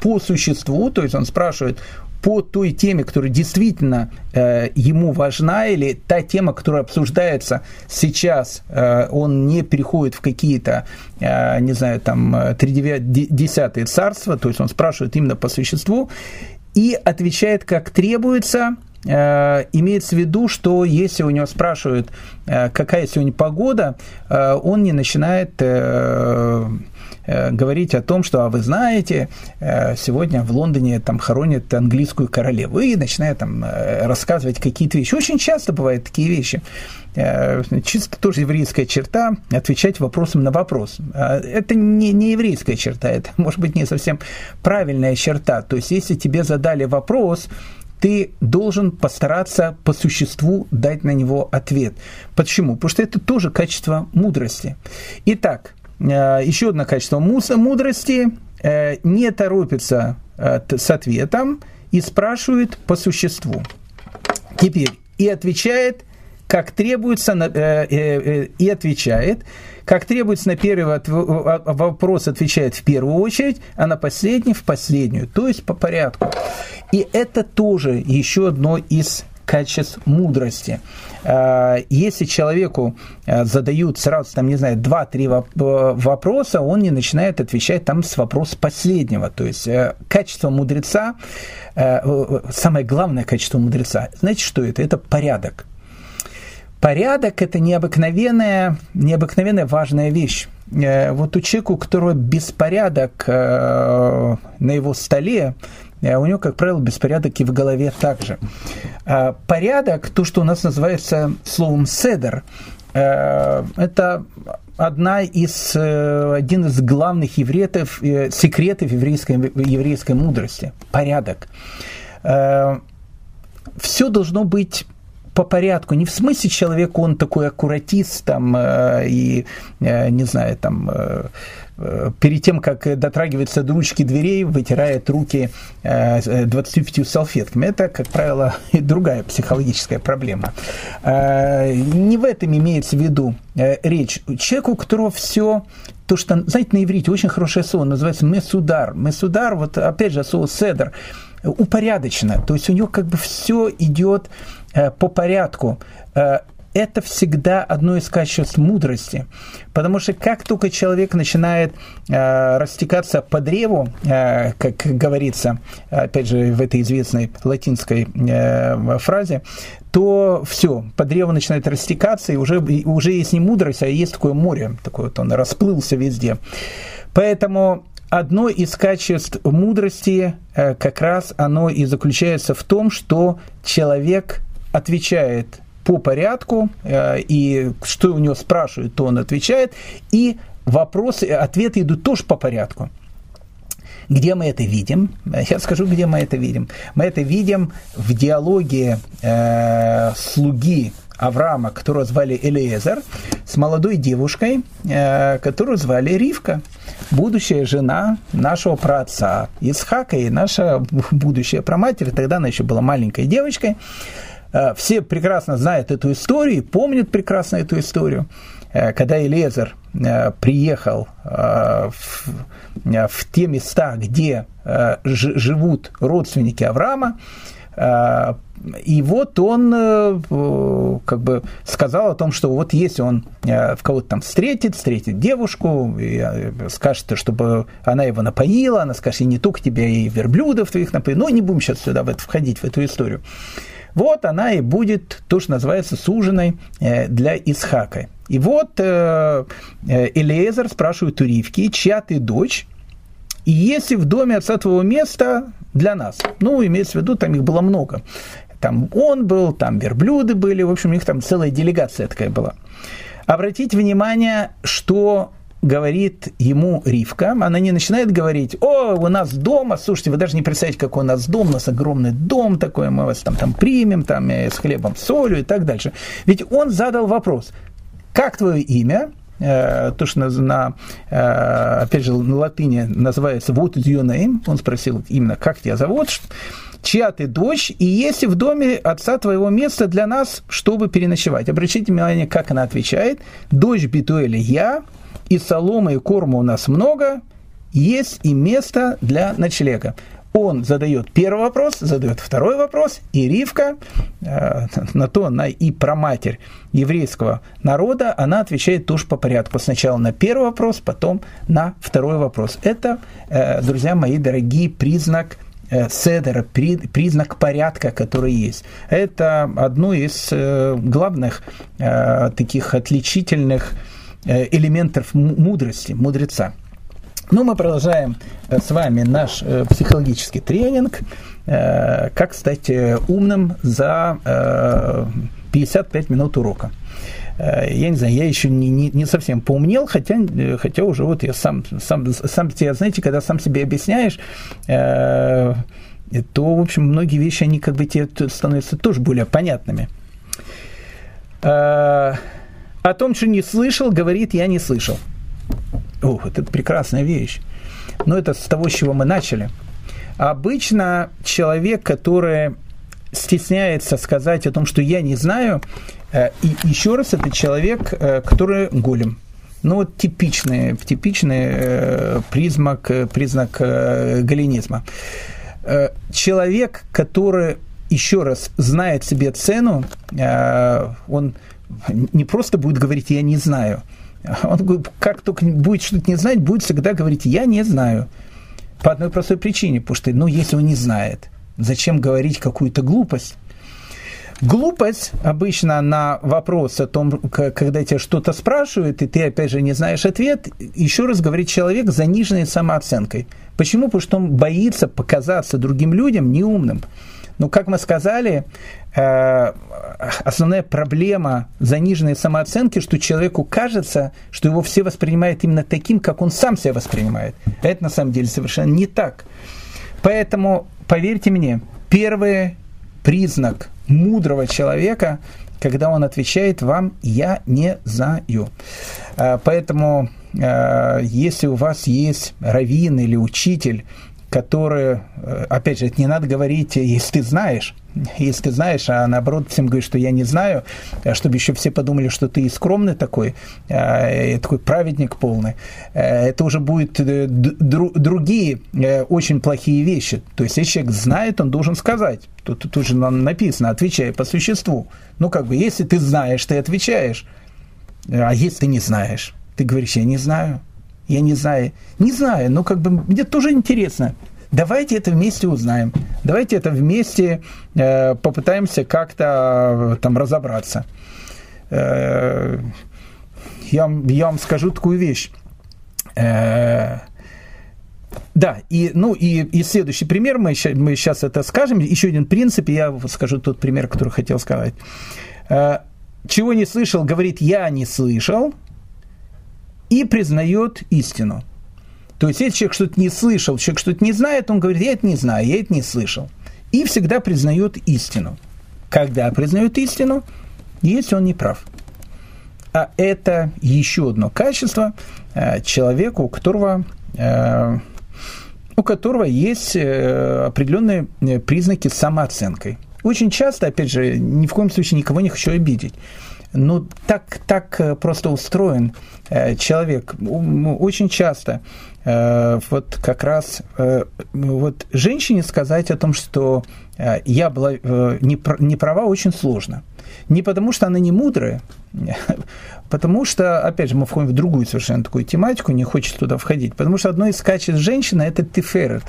по существу, то есть он спрашивает по той теме, которая действительно э, ему важна, или та тема, которая обсуждается сейчас, э, он не переходит в какие-то, э, не знаю, там, тридесятые царства, то есть он спрашивает именно по существу, и отвечает как требуется, э, имеется в виду, что если у него спрашивают, э, какая сегодня погода, э, он не начинает э, говорить о том, что, а вы знаете, э, сегодня в Лондоне там хоронят английскую королеву, и начинает там э, рассказывать какие-то вещи. Очень часто бывают такие вещи. Э, чисто тоже еврейская черта отвечать вопросом на вопрос. Это не, не еврейская черта, это может быть не совсем правильная черта. То есть, если тебе задали вопрос, ты должен постараться по существу дать на него ответ. Почему? Потому что это тоже качество мудрости. Итак, э, еще одно качество мудрости э, не торопится с ответом и спрашивает по существу. Теперь и отвечает – как требуется, э, э, э, и отвечает, как требуется на первый вопрос отвечает в первую очередь, а на последний в последнюю, то есть по порядку. И это тоже еще одно из качеств мудрости. Если человеку задают сразу, там, не знаю, два-три вопроса, он не начинает отвечать там с вопроса последнего. То есть качество мудреца, самое главное качество мудреца, знаете, что это? Это порядок. Порядок – это необыкновенная, необыкновенная важная вещь. Э, вот у человека, у которого беспорядок э, на его столе, э, у него, как правило, беспорядок и в голове также. Порядок, то, что у нас называется словом «седер», это одна из, один из главных евреев, секретов еврейской, еврейской мудрости – порядок. Все должно быть по порядку. Не в смысле человек, он такой аккуратист там э, и, э, не знаю, там э, перед тем, как дотрагивается до ручки дверей, вытирает руки 25 салфетками. Это, как правило, другая психологическая проблема. Не в этом имеется в виду речь. Человеку, у которого все то, что, знаете, на иврите очень хорошее слово, называется месудар. Месудар, вот опять же, слово седер, упорядочено. То есть у него как бы все идет Э, по порядку, э, это всегда одно из качеств мудрости. Потому что как только человек начинает э, растекаться по древу, э, как говорится, опять же, в этой известной латинской э, фразе, то все, по древу начинает растекаться, и уже, уже есть не мудрость, а есть такое море, такое вот он расплылся везде. Поэтому одно из качеств мудрости э, как раз оно и заключается в том, что человек отвечает по порядку, э, и что у него спрашивают, то он отвечает, и вопросы, ответы идут тоже по порядку. Где мы это видим? Я скажу, где мы это видим. Мы это видим в диалоге э, слуги Авраама, которого звали Элиезер, с молодой девушкой, э, которую звали Ривка, будущая жена нашего праотца Исхака и наша будущая проматерь, тогда она еще была маленькой девочкой. Э, все прекрасно знают эту историю, помнят прекрасно эту историю. Э, когда Элезер э, приехал в, в те места, где живут родственники Авраама, и вот он как бы сказал о том, что вот если он в кого-то там встретит, встретит девушку, и скажет, чтобы она его напоила, она скажет, и не только тебя, и верблюдов твоих напоила, но не будем сейчас сюда в это входить, в эту историю. Вот она и будет то, что называется суженой э, для Исхака. И вот э, э, Элиезер спрашивает у Ривки, чья ты дочь, и если в доме отца твоего места для нас. Ну, имеется в виду, там их было много. Там он был, там верблюды были, в общем, у них там целая делегация такая была. Обратите внимание, что говорит ему Ривка, она не начинает говорить, о, у нас дома, слушайте, вы даже не представляете, какой у нас дом, у нас огромный дом такой, мы вас там, там примем, там, э, с хлебом, солью и так дальше. Ведь он задал вопрос, как твое имя? Э, то, что на, на, э, опять же, на латыни называется «What is your name?» Он спросил именно, как тебя зовут, чья ты дочь, и есть в доме отца твоего место для нас, чтобы переночевать. Обратите внимание, как она отвечает. Дочь Битуэля я, и соломы, и корма у нас много, есть и место для ночлега. Он задает первый вопрос, задает второй вопрос, и Ривка, э, на то она и проматерь еврейского народа, она отвечает тоже по порядку. Сначала на первый вопрос, потом на второй вопрос. Это, э, друзья мои дорогие, признак э, седера, при, признак порядка, который есть. Это одно из э, главных э, таких отличительных элементов мудрости, мудреца. Ну, мы продолжаем э, с вами наш э, психологический тренинг. Э, как стать умным за 55 минут урока. Я не знаю, я еще не, не, не совсем поумнел, хотя, хотя уже вот я сам, сам, сам тебя, знаете, когда сам себе объясняешь, то, в общем, многие вещи, они как бы тебе становятся тоже более понятными. О том, что не слышал, говорит, я не слышал. Ох, это прекрасная вещь. Но это с того, с чего мы начали. Обычно человек, который стесняется сказать о том, что я не знаю, э, и еще раз, это человек, э, который голем. Ну, вот типичный, типичный э, признак, признак галинизма. Человек, который еще раз знает себе цену, он не просто будет говорить «я не знаю», он как только будет что-то не знать, будет всегда говорить, я не знаю. По одной простой причине, потому что, ну, если он не знает, зачем говорить какую-то глупость? Глупость обычно на вопрос о том, когда тебя что-то спрашивают, и ты опять же не знаешь ответ, еще раз говорит человек с заниженной самооценкой. Почему? Потому что он боится показаться другим людям неумным. Но, как мы сказали, э, основная проблема заниженной самооценки, что человеку кажется, что его все воспринимают именно таким, как он сам себя воспринимает. Это на самом деле совершенно не так. Поэтому, поверьте мне, первый признак мудрого человека, когда он отвечает вам «я не знаю». Э, поэтому, э, если у вас есть раввин или учитель, которые, э, опять же, не надо говорить, если ты знаешь, если ты знаешь, а наоборот всем говоришь, что я не знаю, э, чтобы еще все подумали, что ты скромный такой, э, такой праведник полный, это уже будут другие очень плохие вещи. То есть, если человек знает, он должен сказать. Тут, тут же написано, отвечай по существу. Ну, как бы, если ты знаешь, ты отвечаешь. А если ты не знаешь, ты говоришь, я не знаю я не знаю. Не знаю, но как бы мне тоже интересно. Давайте это вместе узнаем. Давайте это вместе э, попытаемся как-то э, там разобраться. Э, я, я вам скажу такую вещь. Э, да, и, ну, и, и следующий пример, мы, мы сейчас это скажем, еще один принцип, я скажу тот пример, который хотел сказать. Э, чего не слышал, говорит, я не слышал – и признает истину. То есть, если человек что-то не слышал, человек что-то не знает, он говорит, я это не знаю, я это не слышал. И всегда признает истину. Когда признает истину, если он не прав. А это еще одно качество э, человека, у которого, э, у которого есть э, определенные признаки самооценкой. Очень часто, опять же, ни в коем случае никого не хочу обидеть ну, так, так э, просто устроен э, человек. Очень часто э, вот как раз вот женщине сказать о том, что я была не права, очень сложно. Не потому, что она не мудрая, потому что, опять же, мы входим в другую совершенно такую тематику, не хочется туда входить, потому что одно из качеств женщины – это тиферет,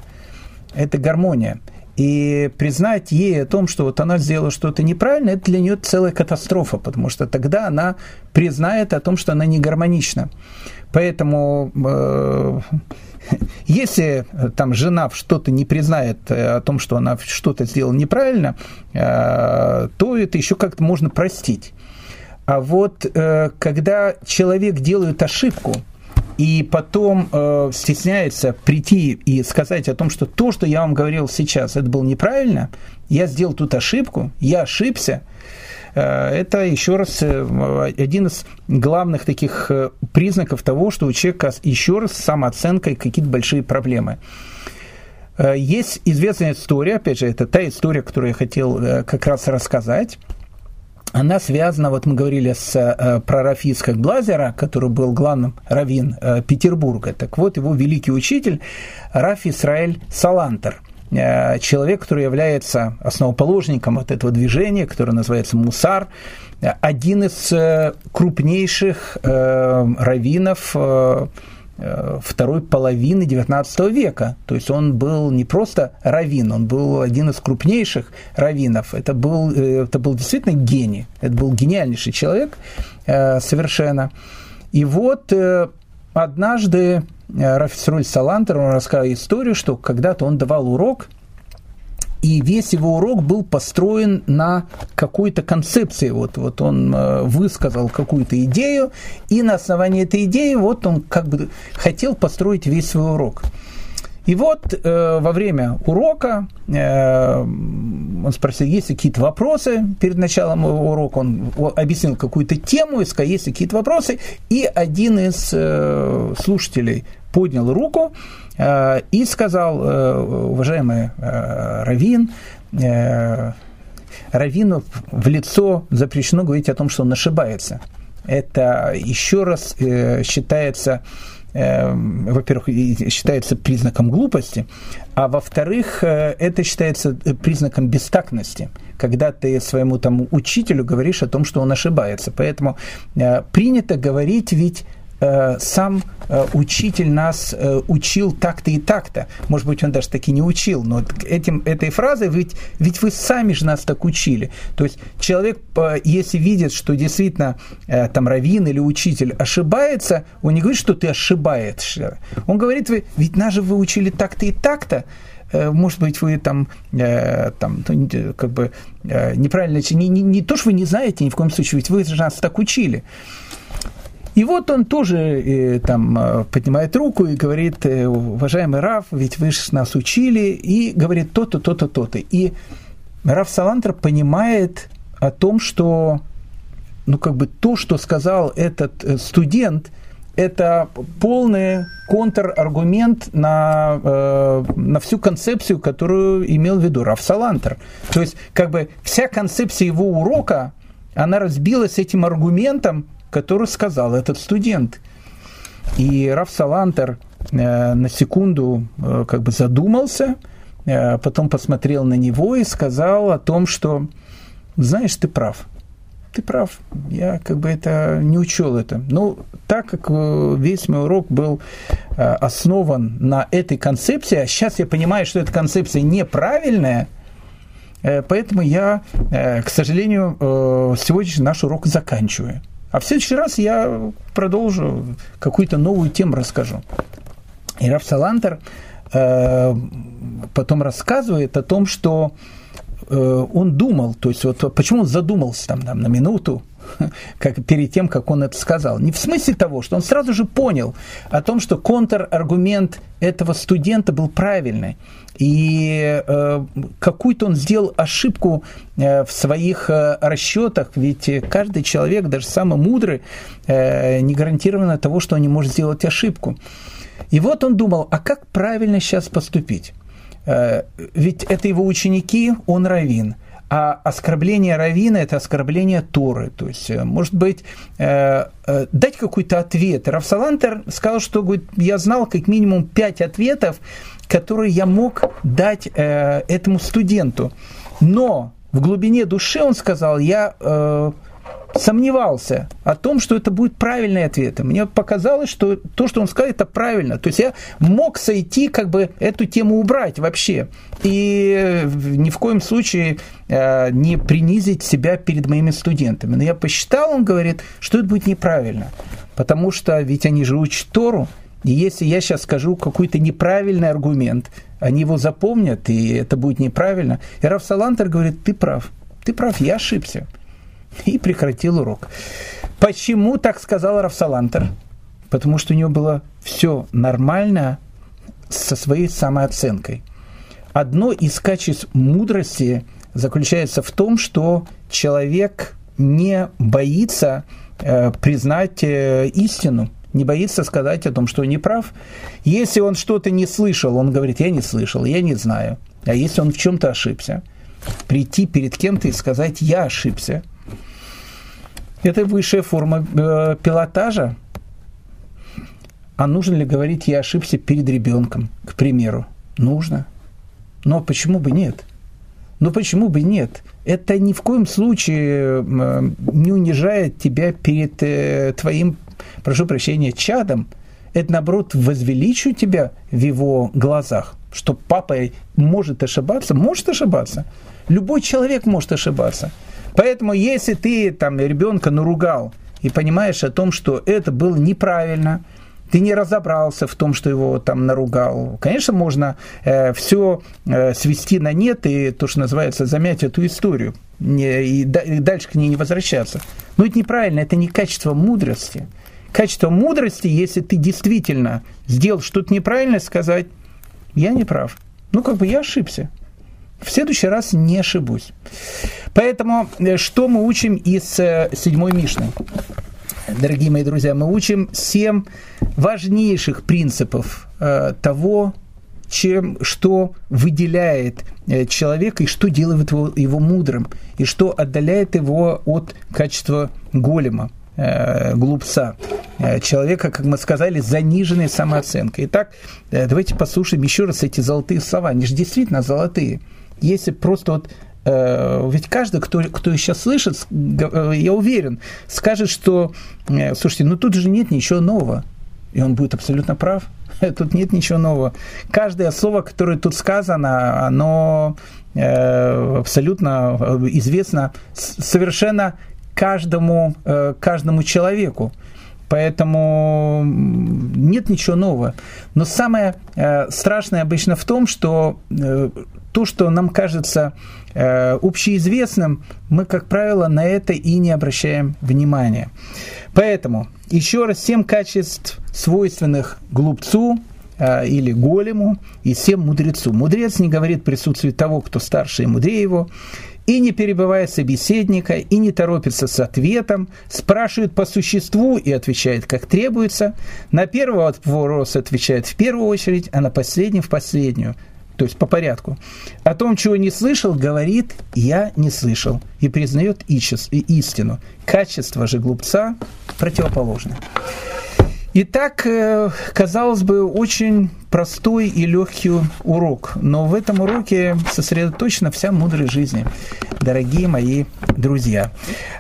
это гармония – и признать ей о том, что вот она сделала что-то неправильно, это для нее целая катастрофа, потому что тогда она признает о том, что она не гармонична. Поэтому э, если там жена что-то не признает э, о том, что она что-то сделала неправильно, э, то это еще как-то можно простить. А вот э, когда человек делает ошибку, и потом э, стесняется прийти и сказать о том, что то, что я вам говорил сейчас, это было неправильно, я сделал тут ошибку, я ошибся, э, это еще раз э, один из главных таких э, признаков того, что у человека еще раз с самооценкой какие-то большие проблемы. Есть известная история, опять же, это та история, которую я хотел как раз рассказать она связана, вот мы говорили с, э, про Глазера, который был главным раввин э, Петербурга. Так вот, его великий учитель Раф Исраэль Салантер э, – человек, который является основоположником вот этого движения, которое называется Мусар, один из крупнейших раввинов Э, второй половины XIX века. То есть он был не просто раввин, он был один из крупнейших раввинов. Это был, э, это был действительно гений, это был гениальнейший человек э, совершенно. И вот однажды Рафисроль Салантер, он рассказал историю, что когда-то он давал урок, и весь его урок был построен на какой-то концепции. Вот, вот он э, высказал какую-то идею, и на основании этой идеи вот он как бы хотел построить весь свой урок. И вот э, во время урока э, он спросил, есть ли какие-то вопросы перед началом урока, он объяснил какую-то тему, сказал, есть ли какие-то вопросы, и один из э, слушателей поднял руку и сказал, э, уважаемый э, Равин, э, Равину в лицо запрещено говорить о том, что он ошибается. Это еще раз э, считается Э, во-первых, считается признаком глупости, а во-вторых, э, это считается признаком бестактности, когда ты своему тому учителю говоришь о том, что он ошибается. Поэтому э, принято говорить ведь Э, сам э, учитель нас э, учил так-то и так-то. Может быть, он даже таки не учил, но этим, этой фразой ведь, ведь вы сами же нас так учили. То есть человек, если видит, что действительно там раввин или учитель ошибается, он не говорит, что ты ошибаешься. Он говорит, вы, ведь нас же вы учили так-то и так-то, может быть, вы там, э, там ну, как бы э, неправильно, не, не, не то, что вы не знаете ни в коем случае, ведь вы же нас так учили. И вот он тоже э, там э, поднимает руку и говорит, э, уважаемый Раф, ведь вы же нас учили, и говорит то-то, то-то, то-то. И Раф Салантер понимает о том, что ну, как бы то, что сказал этот студент, это полный контраргумент на, э, на всю концепцию, которую имел в виду Раф Салантер. То есть, как бы вся концепция его урока, она разбилась этим аргументом, который сказал этот студент. И Раф Салантер э, на секунду э, как бы задумался, э, потом посмотрел на него и сказал о том, что, знаешь, ты прав, ты прав, я как бы это не учел это. Ну, так как весь мой урок был основан на этой концепции, а сейчас я понимаю, что эта концепция неправильная, поэтому я, к сожалению, сегодняшний наш урок заканчиваю. А в следующий раз я продолжу, какую-то новую тему расскажу. И Раф Салантер э, потом рассказывает о том, что э, он думал, то есть вот почему он задумался там, там на минуту, как, перед тем, как он это сказал. Не в смысле того, что он сразу же понял о том, что контраргумент этого студента был правильный. И э, какую-то он сделал ошибку э, в своих э, расчетах, ведь каждый человек, даже самый мудрый, э, не гарантированно того, что он не может сделать ошибку. И вот он думал, а как правильно сейчас поступить? Э, ведь это его ученики, он равин – а оскорбление равина – это оскорбление Торы. То есть, э, может быть, э, э, дать какой-то ответ. Равсалантер сказал, что говорит, я знал как минимум пять ответов, которые я мог дать этому студенту. Но в глубине души он сказал, я сомневался о том, что это будет правильный ответ. Мне показалось, что то, что он сказал, это правильно. То есть я мог сойти, как бы эту тему убрать вообще. И ни в коем случае э, не принизить себя перед моими студентами. Но я посчитал, он говорит, что это будет неправильно. Потому что ведь они же учат Тору, и если я сейчас скажу какой-то неправильный аргумент, они его запомнят, и это будет неправильно. И Раф Салантер говорит, ты прав, ты прав, я ошибся и прекратил урок. Почему так сказал Рафсалантер? Потому что у него было все нормально со своей самооценкой. Одно из качеств мудрости заключается в том, что человек не боится э, признать э, истину, не боится сказать о том, что он не прав. Если он что-то не слышал, он говорит, я не слышал, я не знаю. А если он в чем-то ошибся, прийти перед кем-то и сказать, я ошибся – это высшая форма э, пилотажа. А нужно ли говорить, я ошибся перед ребенком, к примеру? Нужно. Но почему бы нет? Но почему бы нет? Это ни в коем случае э, не унижает тебя перед э, твоим, прошу прощения, чадом. Это, наоборот, возвеличивает тебя в его глазах. Что папа может ошибаться, может ошибаться. Любой человек может ошибаться. Поэтому, если ты там ребенка наругал и понимаешь о том, что это было неправильно, ты не разобрался в том, что его там наругал. Конечно, можно э, все э, свести на нет и то, что называется, замять эту историю не, и, и дальше к ней не возвращаться. Но это неправильно, это не качество мудрости. Качество мудрости, если ты действительно сделал что-то неправильно, сказать, я не прав. Ну, как бы я ошибся. В следующий раз не ошибусь. Поэтому э, что мы учим из э, седьмой Мишны? Дорогие мои друзья, мы учим семь важнейших принципов э, того, чем, что выделяет человека и что делает его, его мудрым, и что отдаляет его от качества голема, глупца, человека, как мы сказали, с заниженной самооценкой. Итак, давайте послушаем еще раз эти золотые слова. Они же действительно золотые. Если просто вот э, ведь каждый, кто, кто сейчас слышит, э, я уверен, скажет, что, слушайте, ну тут же нет ничего нового. И он будет абсолютно прав. Тут нет ничего нового. Каждое слово, которое тут сказано, оно э, абсолютно э, известно совершенно каждому, э, каждому человеку. Поэтому нет ничего нового. Но самое э, страшное обычно в том, что э, то, что нам кажется э, общеизвестным, мы, как правило, на это и не обращаем внимания. Поэтому еще раз семь качеств, свойственных глупцу э, или голему, и семь мудрецу. Мудрец не говорит присутствии того, кто старше и мудрее его, и не перебывая собеседника, и не торопится с ответом, спрашивает по существу и отвечает как требуется, на первый вопрос отвечает в первую очередь, а на последний в последнюю, то есть по порядку. О том, чего не слышал, говорит «я не слышал» и признает истину. Качество же глупца противоположно. Итак, э, казалось бы, очень простой и легкий урок, но в этом уроке сосредоточена вся мудрость жизни, дорогие мои друзья.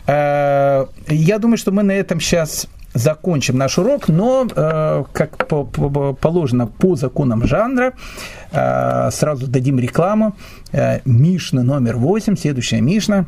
Э, я думаю, что мы на этом сейчас закончим наш урок, но, э, как положено по законам жанра, сразу дадим рекламу. Мишна номер 8, следующая Мишна,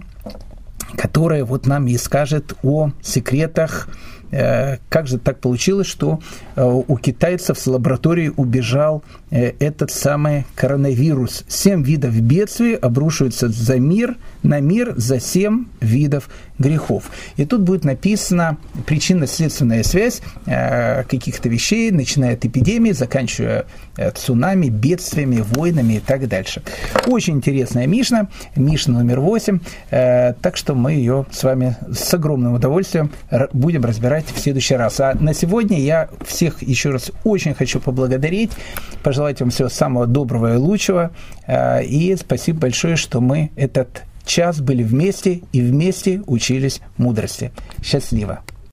которая вот нам и скажет о секретах Э, как же так получилось, что э, у китайцев с лаборатории убежал э, этот самый коронавирус. Семь видов бедствий обрушиваются за мир, на мир за семь видов грехов. И тут будет написана причинно-следственная связь каких-то вещей, начиная от эпидемии, заканчивая цунами, бедствиями, войнами и так дальше. Очень интересная Мишна, Мишна номер 8, так что мы ее с вами с огромным удовольствием будем разбирать в следующий раз. А на сегодня я всех еще раз очень хочу поблагодарить, пожелать вам всего самого доброго и лучшего. И спасибо большое, что мы этот час были вместе и вместе учились мудрости. Счастливо!